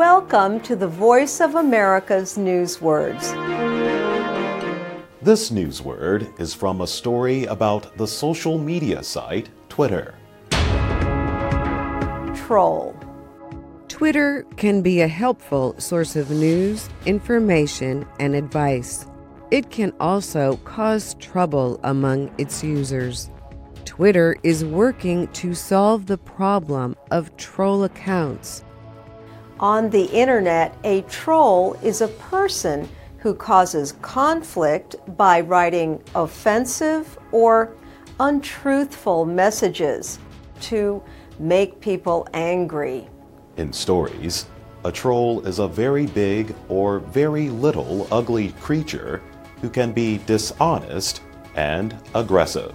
Welcome to the Voice of America's News Words. This news word is from a story about the social media site Twitter. Troll. Twitter can be a helpful source of news, information, and advice. It can also cause trouble among its users. Twitter is working to solve the problem of troll accounts. On the internet, a troll is a person who causes conflict by writing offensive or untruthful messages to make people angry. In stories, a troll is a very big or very little ugly creature who can be dishonest and aggressive.